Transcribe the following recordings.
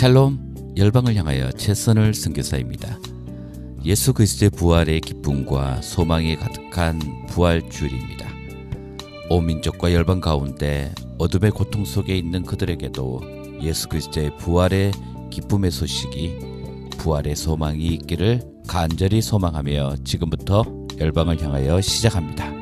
샬롬 열방을 향하여 최선을 선교사입니다. 예수 그리스도의 부활의 기쁨과 소망이 가득한 부활주일입니다. 온 민족과 열방 가운데 어둠의 고통 속에 있는 그들에게도 예수 그리스도의 부활의 기쁨의 소식이 부활의 소망이 있기를 간절히 소망하며 지금부터 열방을 향하여 시작합니다.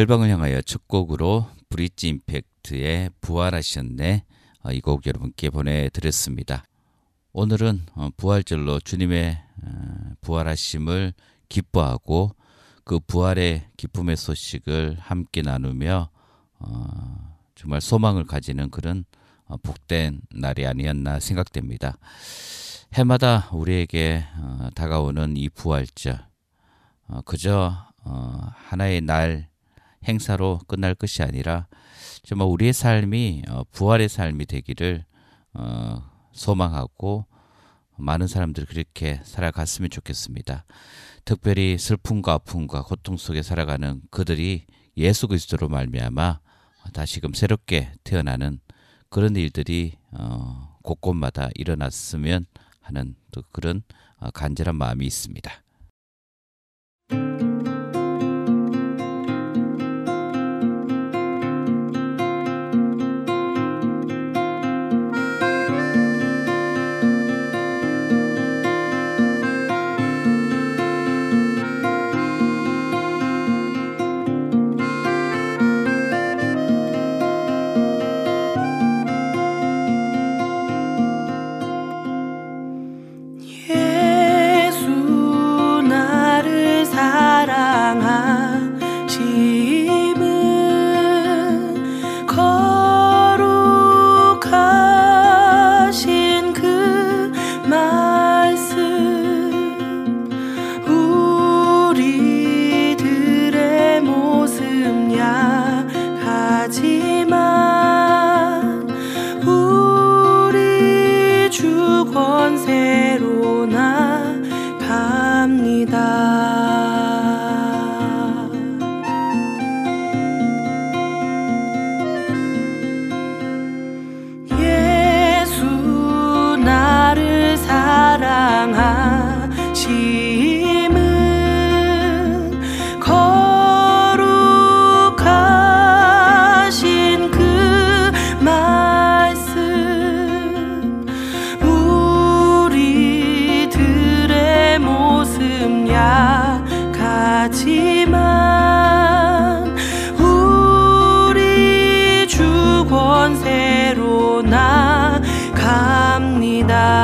열방을 향하여 첫 곡으로 브릿지 임팩트의 부활하셨네 어, 이곡 여러분께 보내드렸습니다. 오늘은 어, 부활절로 주님의 어, 부활하심을 기뻐하고 그 부활의 기쁨의 소식을 함께 나누며 정말 소망을 가지는 그런 복된 날이 아니었나 생각됩니다. 해마다 우리에게 다가오는 이 부활절 그저 하나의 날 행사로 끝날 것이 아니라 정말 우리의 삶이 어, 부활의 삶이 되기를 어, 소망하고 많은 사람들이 그렇게 살아갔으면 좋겠습니다. 특별히 슬픔과 아픔과 고통 속에 살아가는 그들이 예수 그리스도로 말미암아 다시금 새롭게 태어나는 그런 일들이 어, 곳곳마다 일어났으면 하는 또 그런 간절한 마음이 있습니다. and I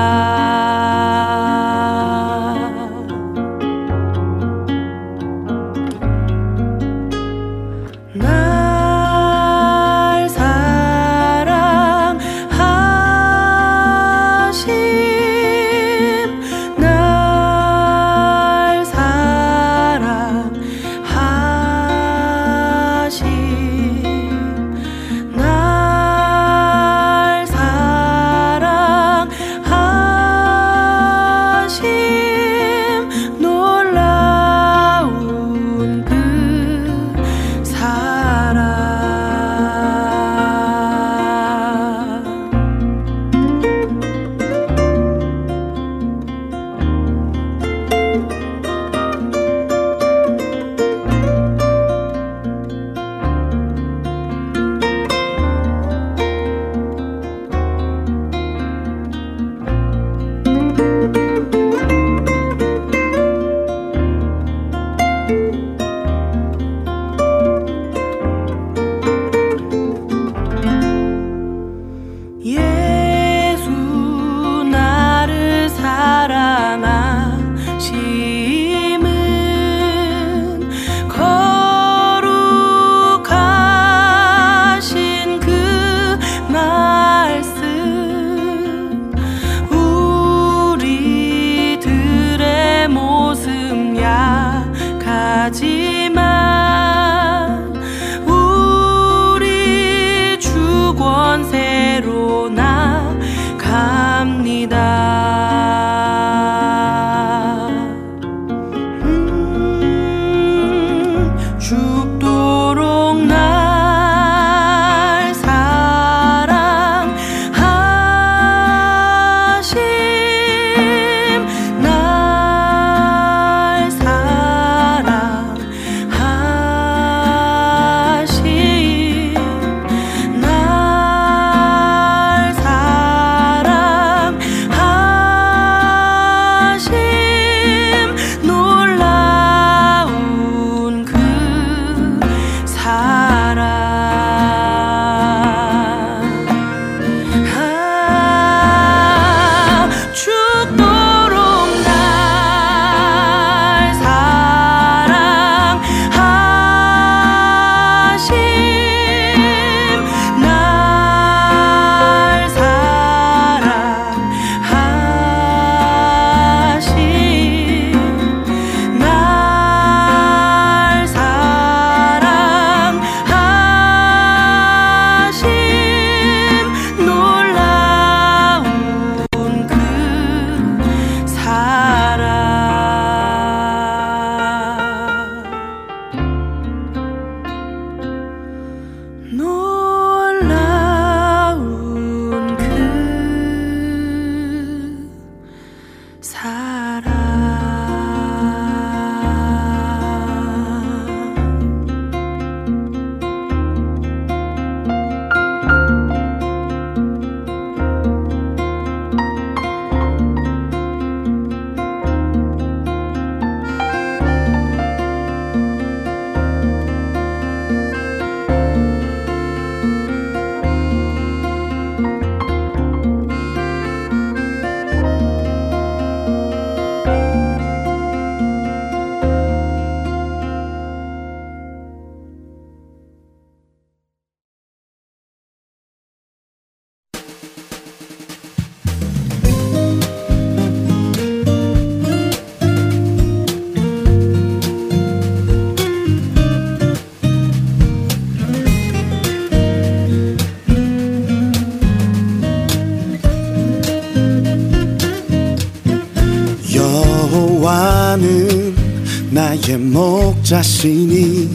자신이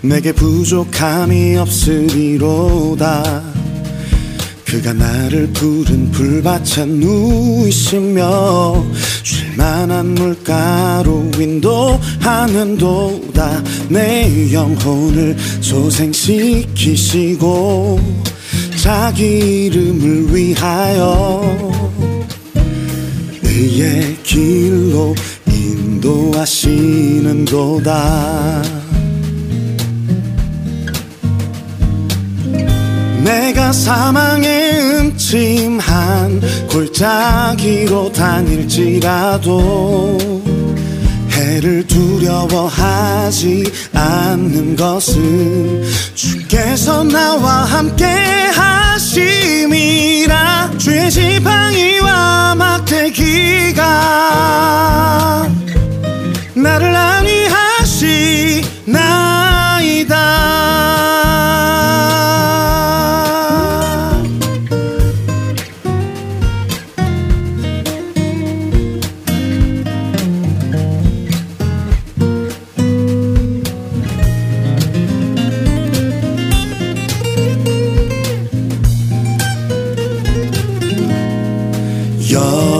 내게 부족함이 없으리로다. 그가 나를 부른 불밭에 누이시며 쉴만한 물가로 인도하는 도다. 내 영혼을 소생시키시고 자기 이름을 위하여 의의 길로 인도하시는 도다. 내가 사망의 음침한 골짜기로 다닐지라도 해를 두려워하지 않는 것은 주께서 나와 함께 하심이라. 지팡 막대기가 나를 안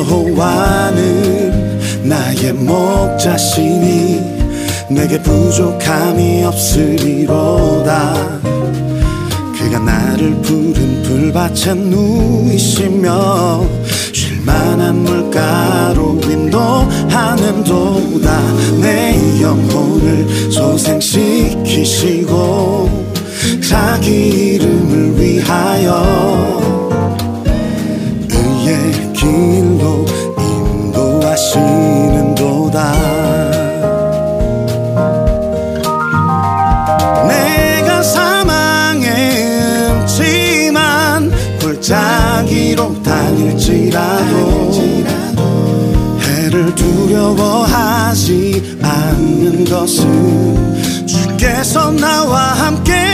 여호와는 나의 목자시니 내게 부족함이 없으리로다. 그가 나를 푸른 불밭에 누이시며 쉴만한 물가로 인도하는 도다. 내 영혼을 소생시키시고 자기 이름을 위하여 의의 인도 하시는도다. 내가 사망에 음침한 골짜기로 다닐지라도 해를 두려워하지 않는 것은 주께서 나와 함께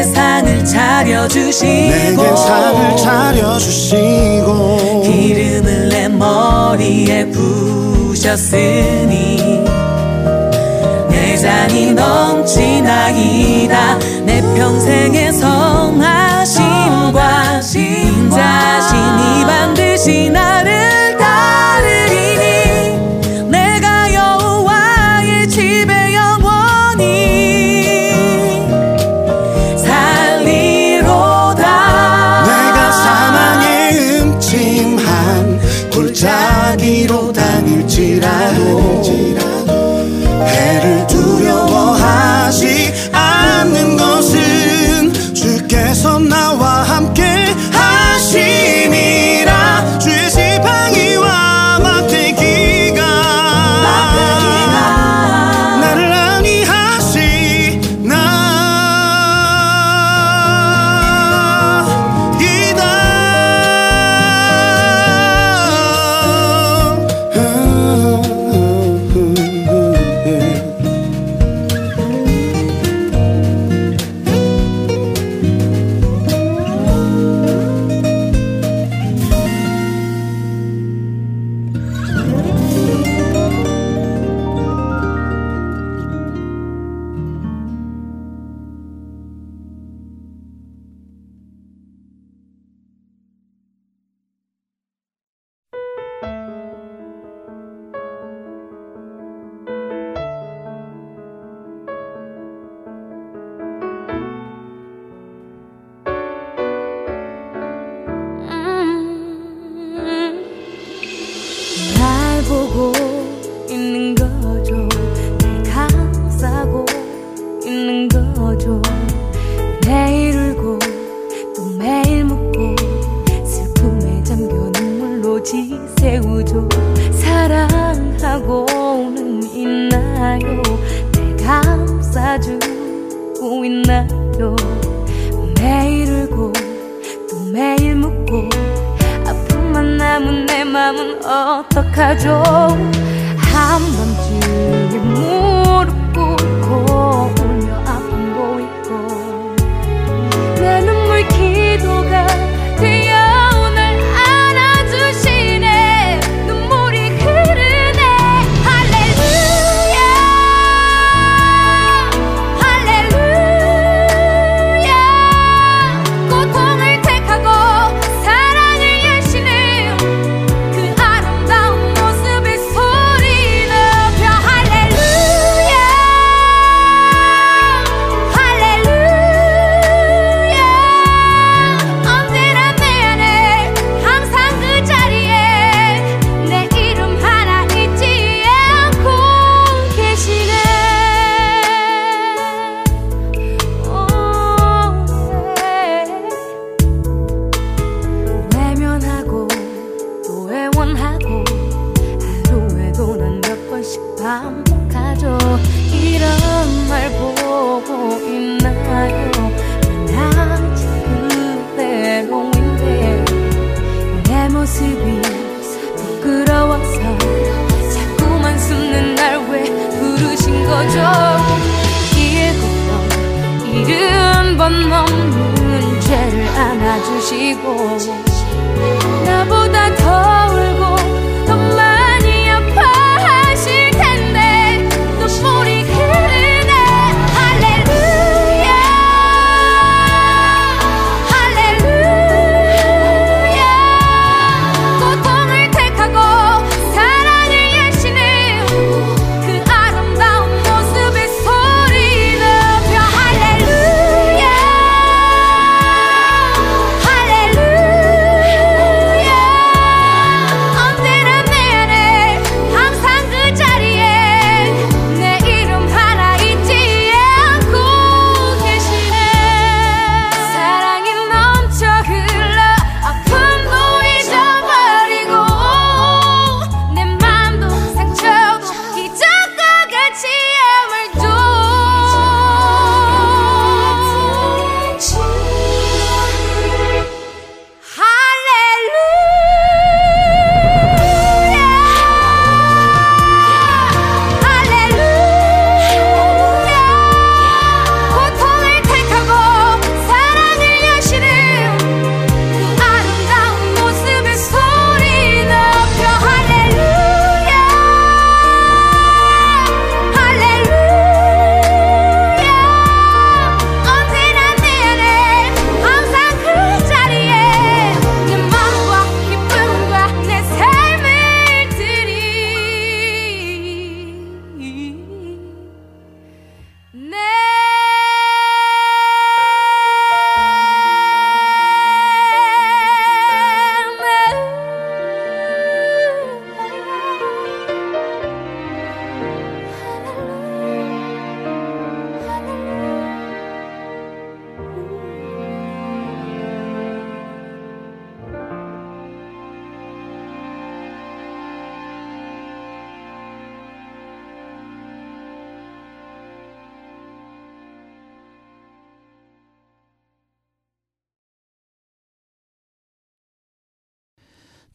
내게 상을 차려주시고 내게 상을 차려주시고 기름을 내 머리에 부셨으니 내 잔이 넘치나이다. 내 평생에서 you move.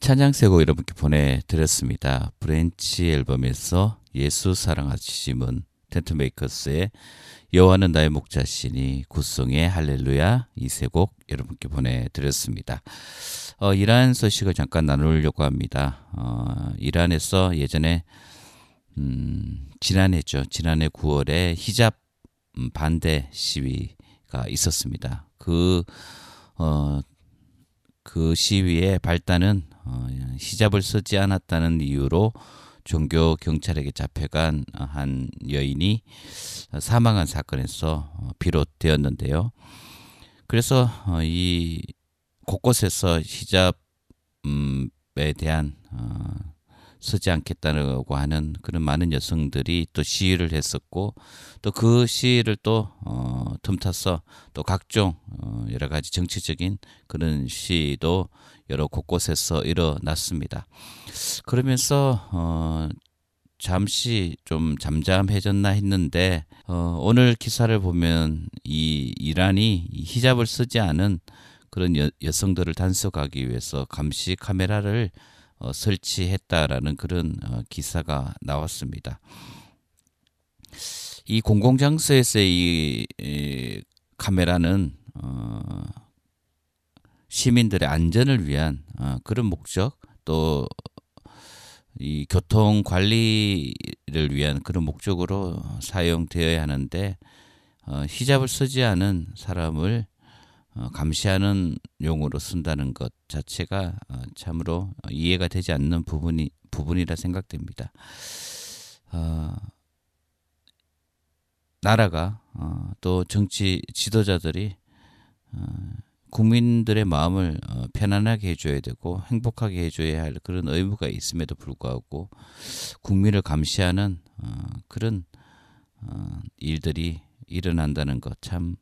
찬양 세곡 여러분께 보내드렸습니다. 브랜치 앨범에서 예수 사랑하시면 텐트메이커스의 여호와는 나의 목자시니 굿송의 할렐루야 이 세 곡 여러분께 보내드렸습니다. 어, 이란 소식을 잠깐 나누려고 합니다. 어, 이란에서 예전에 음, 지난해죠. 지난해 9월에 히잡 음, 반대 시위가 있었습니다. 그, 어, 그 시위의 발단은 어, 히잡을 쓰지 않았다는 이유로 종교 경찰에게 잡혀간 한 여인이 사망한 사건에서 어, 비롯되었는데요. 그래서 어, 이 곳곳에서 히잡에 대한 어, 쓰지 않겠다고 하는 그런 많은 여성들이 또 시위를 했었고 또 그 시위를 또 어, 틈타서 또 각종 어, 여러 가지 정치적인 그런 시위도 여러 곳곳에서 일어났습니다. 그러면서 어, 잠시 좀 잠잠해졌나 했는데 어, 오늘 기사를 보면 이 이란이 히잡을 쓰지 않은 그런 여, 여성들을 단속하기 위해서 감시 카메라를 어, 설치했다라는 그런 어, 기사가 나왔습니다. 이 공공장소에서의 이, 이 카메라는 어, 시민들의 안전을 위한 어, 그런 목적 또 이 교통 관리를 위한 그런 목적으로 사용되어야 하는데 어, 히잡을 쓰지 않은 사람을 어, 감시하는 용으로 쓴다는 것 자체가 어, 참으로 이해가 되지 않는 부분이 부분이라 생각됩니다. 어, 나라가 어, 또 정치 지도자들이 어, 국민들의 마음을 어, 편안하게 해줘야 되고 행복하게 해줘야 할 그런 의무가 있음에도 불구하고 국민을 감시하는 어, 그런 어, 일들이 일어난다는 것 참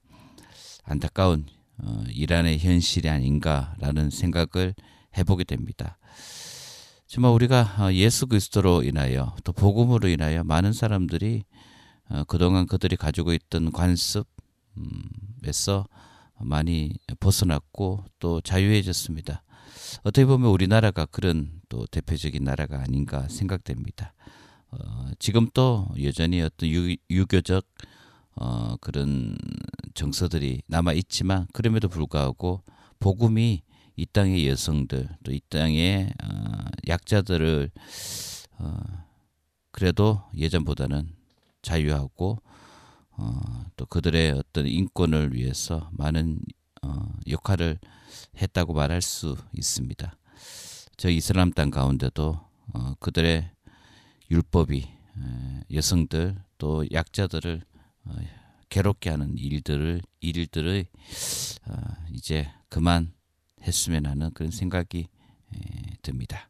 안타까운 어, 이란의 현실이 아닌가라는 생각을 해보게 됩니다. 정말 우리가 어, 예수 그리스도로 인하여 또 복음으로 인하여 많은 사람들이 어, 그동안 그들이 가지고 있던 관습에서 많이 벗어났고 또 자유해졌습니다. 어떻게 보면 우리나라가 그런 또 대표적인 나라가 아닌가 생각됩니다. 어, 지금 또 여전히 어떤 유, 유교적 어, 그런 정서들이 남아 있지만 그럼에도 불구하고 복음이 이 땅의 여성들 또 이 땅의 어, 약자들을 어, 그래도 예전보다는 자유하고 어, 또 그들의 어떤 인권을 위해서 많은 어, 역할을 했다고 말할 수 있습니다. 저 이슬람 땅 가운데도 어, 그들의 율법이 에, 여성들 또 약자들을 어, 괴롭게 하는 일들을 일들을 어, 이제 그만 했으면 하는 그런 생각이 에, 듭니다.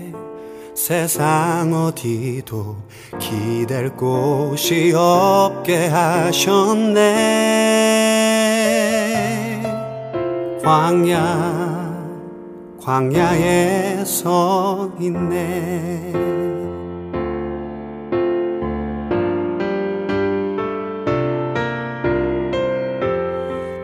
세상 어디도 기댈 곳이 없게 하셨네. 광야 광야에 서 있네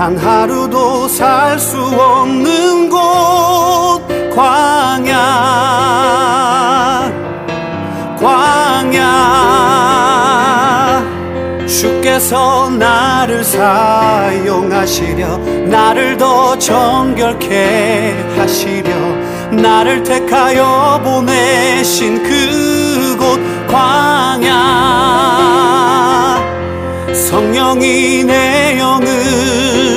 단 하루도 살 수 없는 곳 광야. 광야. 주께서 나를 사용하시려 나를 더 정결케 하시려 나를 택하여 보내신 그곳 광야. 성령이 내 영을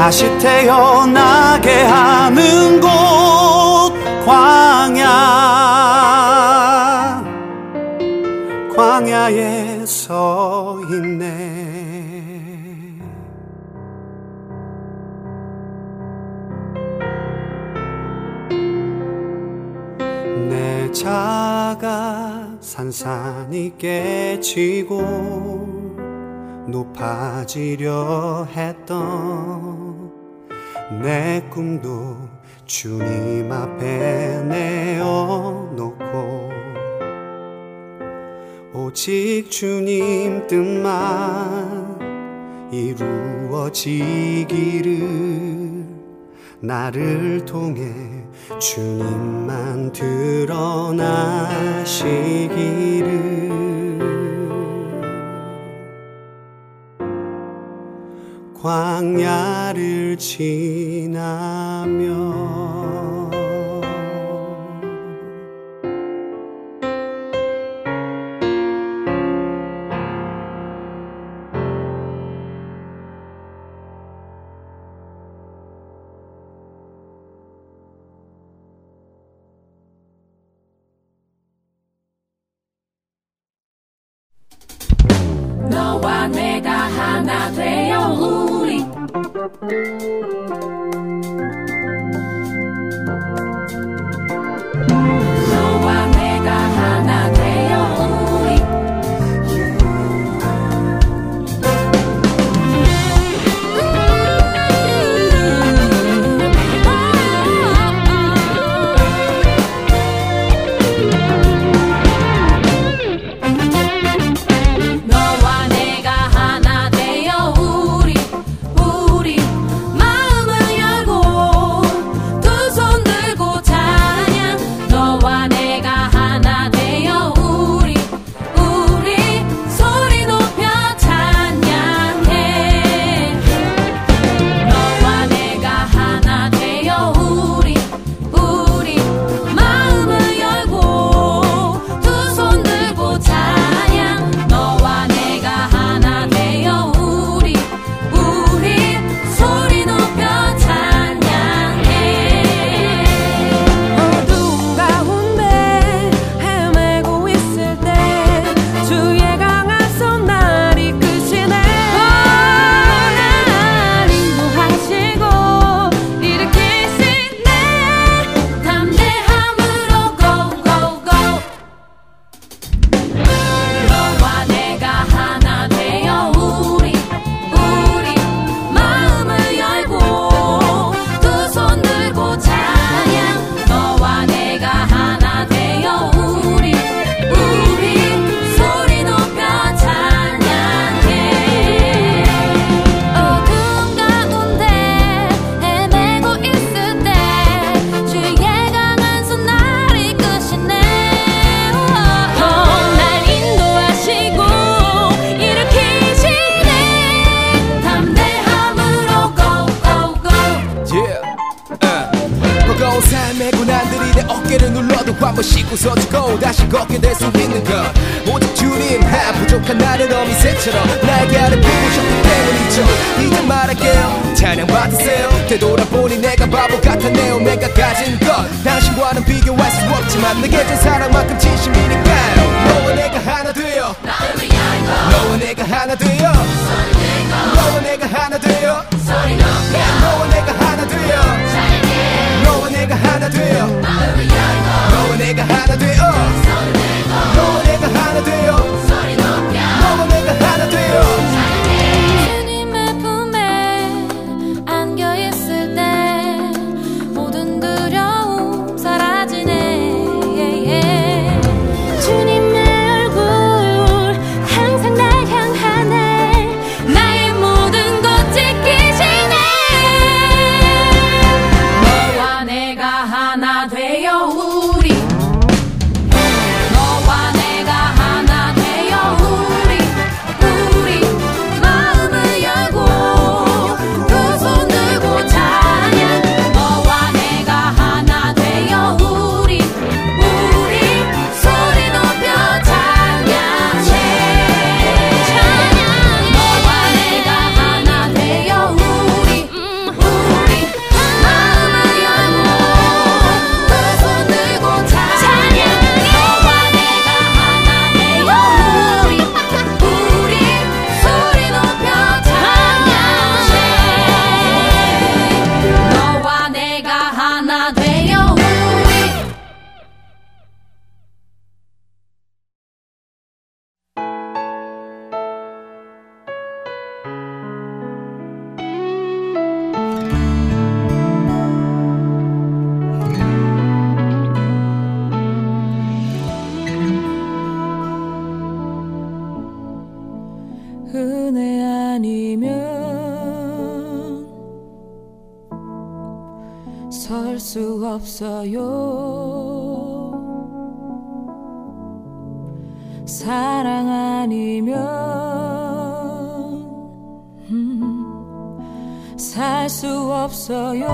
다시 태어나게 하는 곳 광야. 광야에 서 있네. 내 자가 산산이 깨지고 높아지려 했던 내 꿈도 주님 앞에 내어놓고 오직 주님 뜻만 이루어지기를 나를 통해 주님만 드러나시기를 광야를 지나며 너와 내가 하나 되어 우 리 없어요. 사랑 아니면 음, 살수 없어요.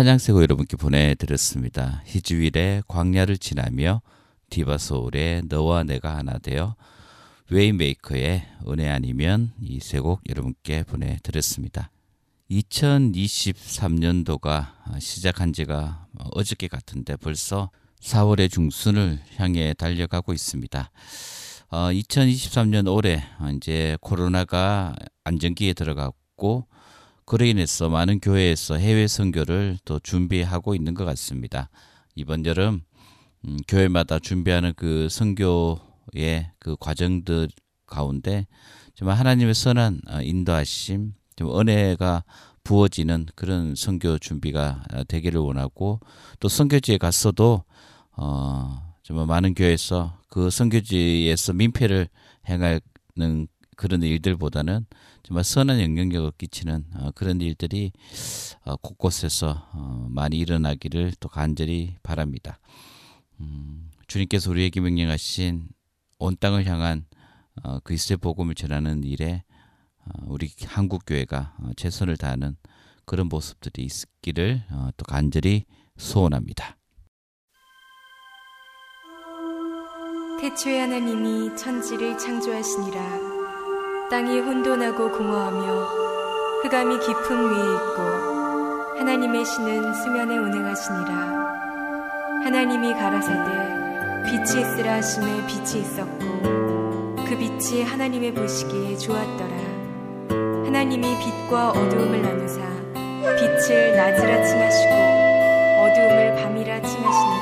찬양세고 여러분께 보내드렸습니다. 히즈윌의 광야를 지나며 디바소울의 너와 내가 하나 되어 웨이메이커의 은혜 아니면 이 세 곡 여러분께 보내드렸습니다. 2023년도가 시작한 지가 어저께 같은데 벌써 4월의 중순을 향해 달려가고 있습니다. 어, 2023년 올해 이제 코로나가 안정기에 들어갔고 그로 인해서 많은 교회에서 해외 선교를 또 준비하고 있는 것 같습니다. 이번 여름 음, 교회마다 준비하는 그 선교의 그 과정들 가운데 정말 하나님의 선한 어, 인도하심, 좀 은혜가 부어지는 그런 선교 준비가 어, 되기를 원하고 또 선교지에 갔어도 어, 정말 많은 교회에서 그 선교지에서 민폐를 행하는 그런 일들보다는 정말 선한 영향력을 끼치는 어, 그런 일들이 어, 곳곳에서 어, 많이 일어나기를 또 간절히 바랍니다. 음, 주님께서 우리에게 명령하신 온 땅을 향한 어, 그리스도의 복음을 전하는 일에 어, 우리 한국 교회가 어, 최선을 다하는 그런 모습들이 있기를 어, 또 간절히 소원합니다. 태초에 하나님이 천지를 창조하시니라 땅이 혼돈하고 공허하며 흑암이 깊음 위에 있고 하나님의 신은 수면에 운행하시니라. 하나님이 가라사대 빛이 있으라 하심에 빛이 있었고 그 빛이 하나님의 보시기에 좋았더라. 하나님이 빛과 어두움을 나누사 빛을 낮이라 칭하시고 어두움을 밤이라 칭하시니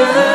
return.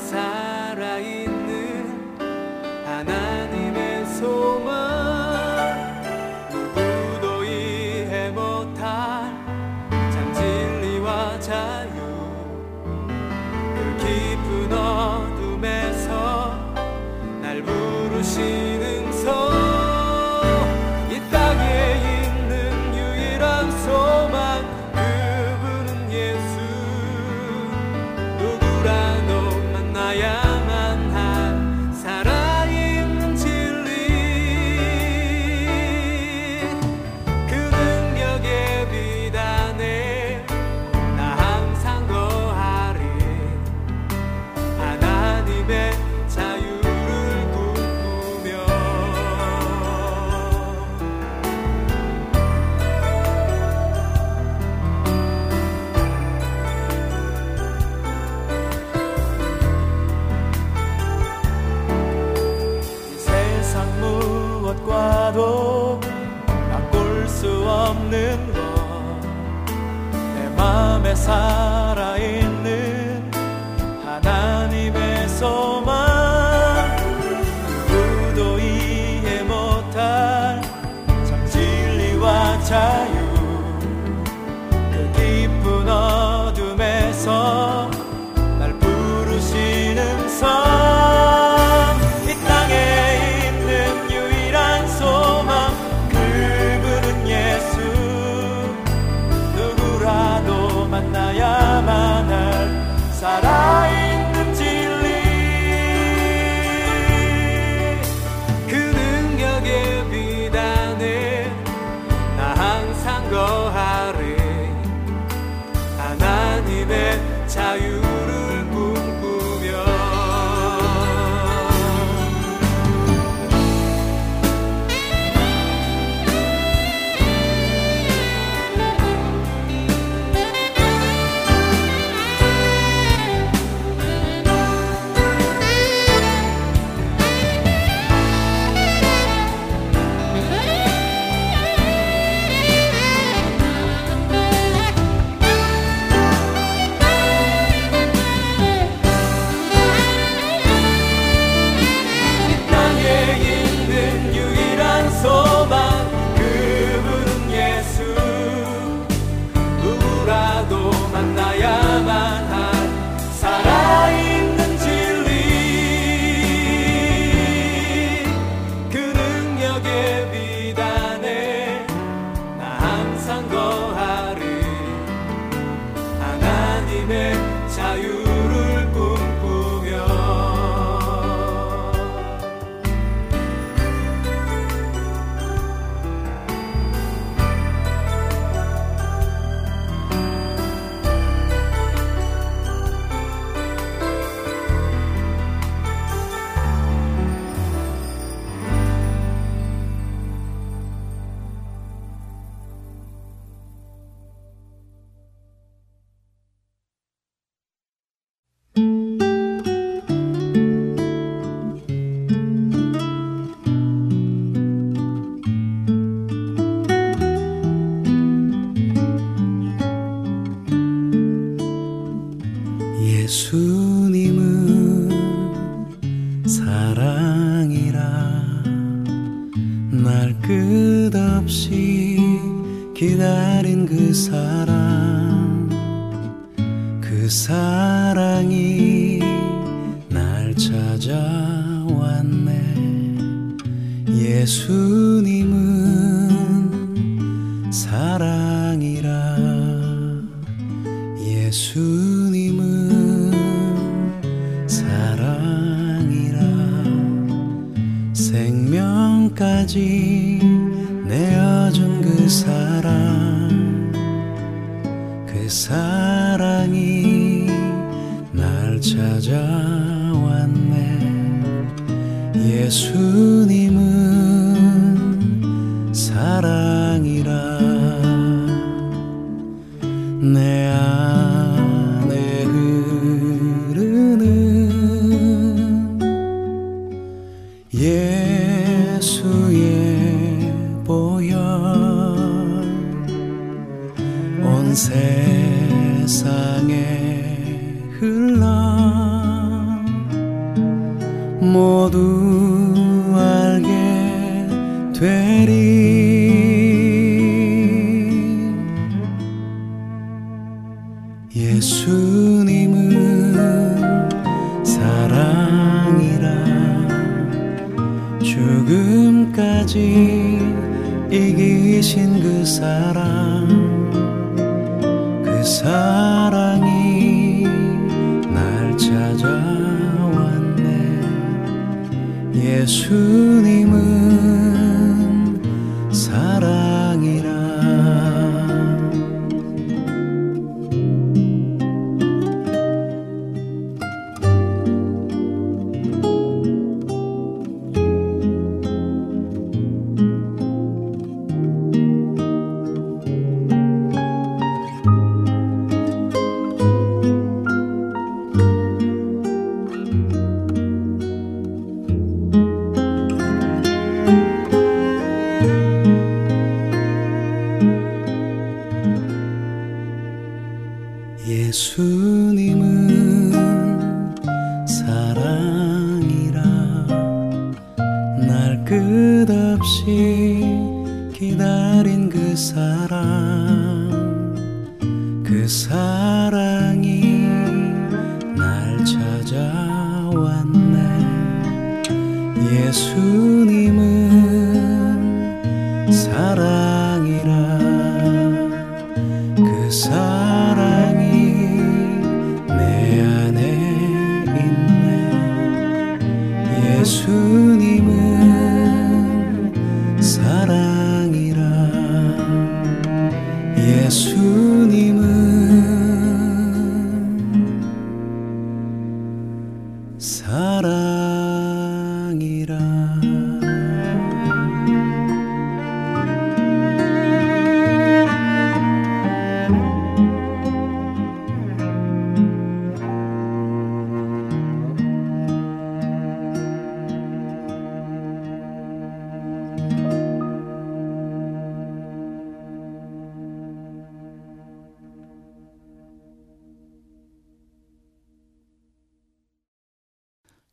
inside. time. 예수님은 사랑이라 날 끝없이 기다린 그 사랑 그 사랑이 날 찾아왔네.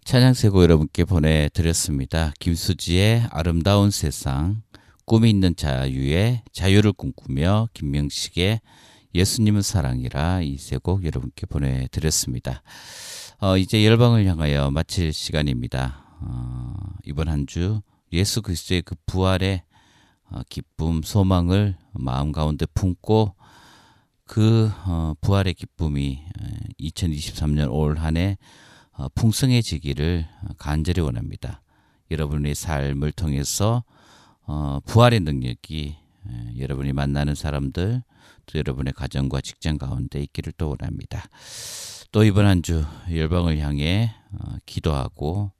찬양세고 여러분께 보내드렸습니다. 김수지의 아름다운 세상, 꿈이 있는 자유의 자유를 꿈꾸며 김명식의 예수님은 사랑이라 이 세 곡 여러분께 보내드렸습니다. 어, 이제 열방을 향하여 마칠 시간입니다. 어, 이번 한 주 예수 그리스도의 그 부활의 어, 기쁨, 소망을 마음 가운데 품고 그 어, 부활의 기쁨이 2023년 올 한해 어, 풍성해지기를 간절히 원합니다. 여러분의 삶을 통해서 어, 부활의 능력이 에, 여러분이 만나는 사람들 또 여러분의 가정과 직장 가운데 있기를 또 원합니다. 또 이번 한 주 열방을 향해 어, 기도하고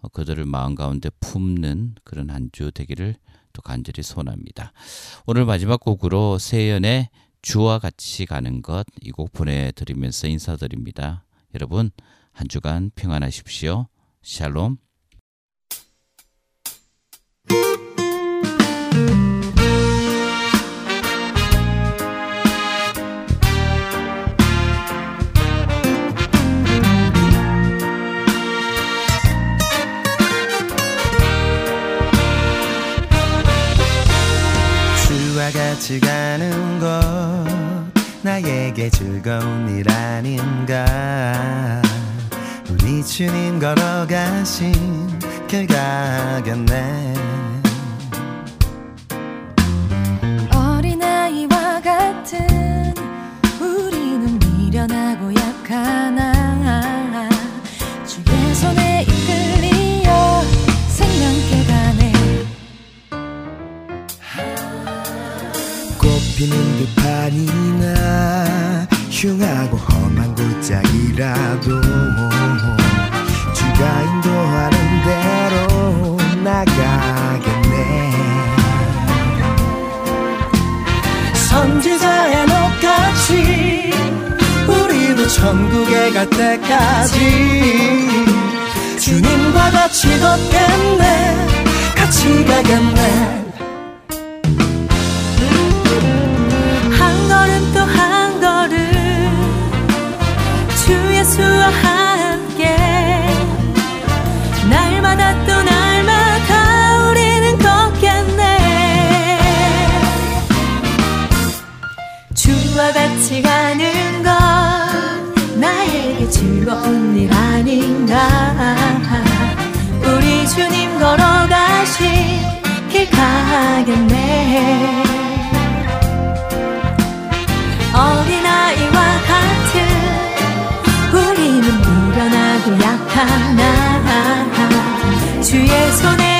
어, 그들을 마음 가운데 품는 그런 한 주 되기를 또 간절히 소원합니다. 오늘 마지막 곡으로 세연의 주와 같이 가는 것 이 곡 보내드리면서 인사드립니다. 여러분 한 주간 평안하십시오. 샬롬. 같이 가는 것 나에게 즐거운 일 아닌가 주님 걸어가신 길 가겠네. 어린아이와 같은 우리는 미련하고 약하나 주의 손에 이끌리어 생명께 가네 꽃피는 들판이나 흉하고 험한 골짜기라도 주가 인도하는 대로 나가겠네. 선지자의 녹같이 우리도 천국에 갈 때까지 주님과 같이 걷겠네 같이 가겠네 너와 같이 가는 건 나에게 즐거운 일 아닌가? 우리 주님 걸어가시길 가겠네. 어린아이와 같은 우리는 불어나도 약한 나? 주의 손에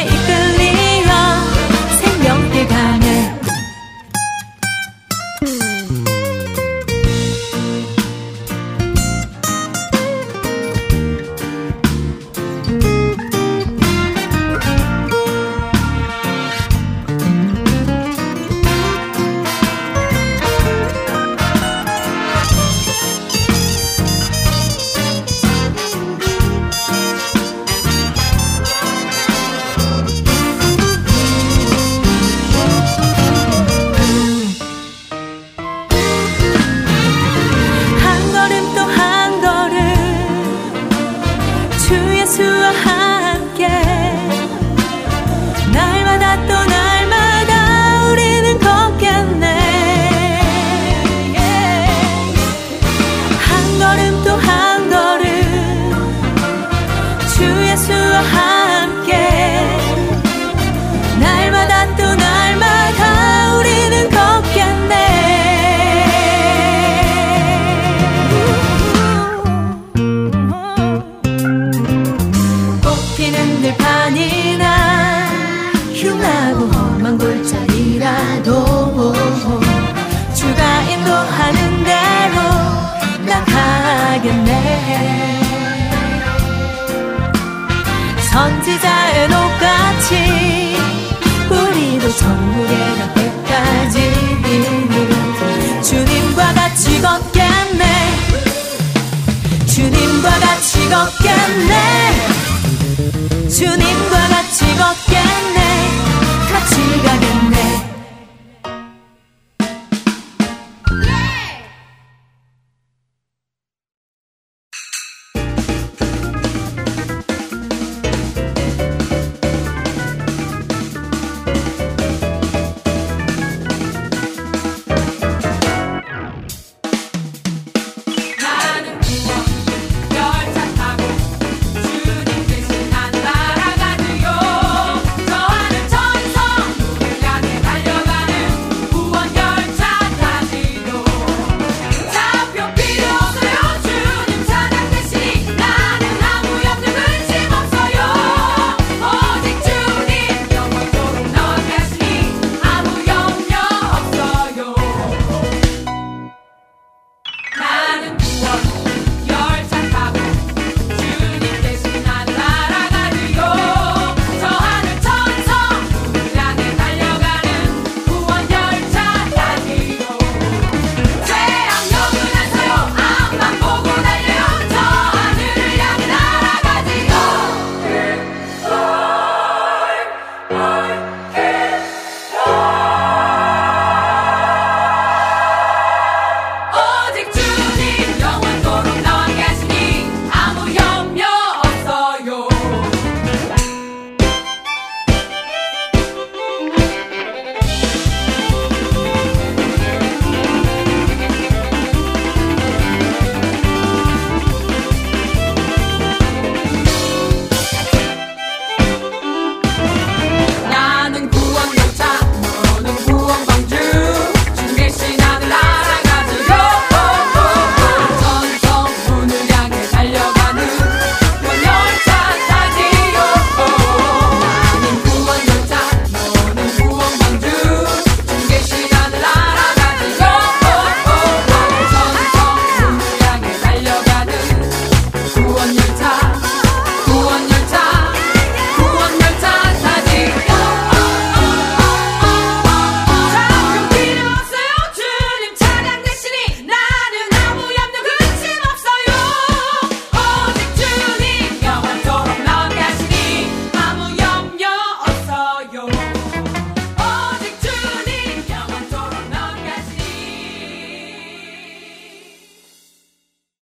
걷겠네. 주님과 같이 걷겠네. 같이 가겠네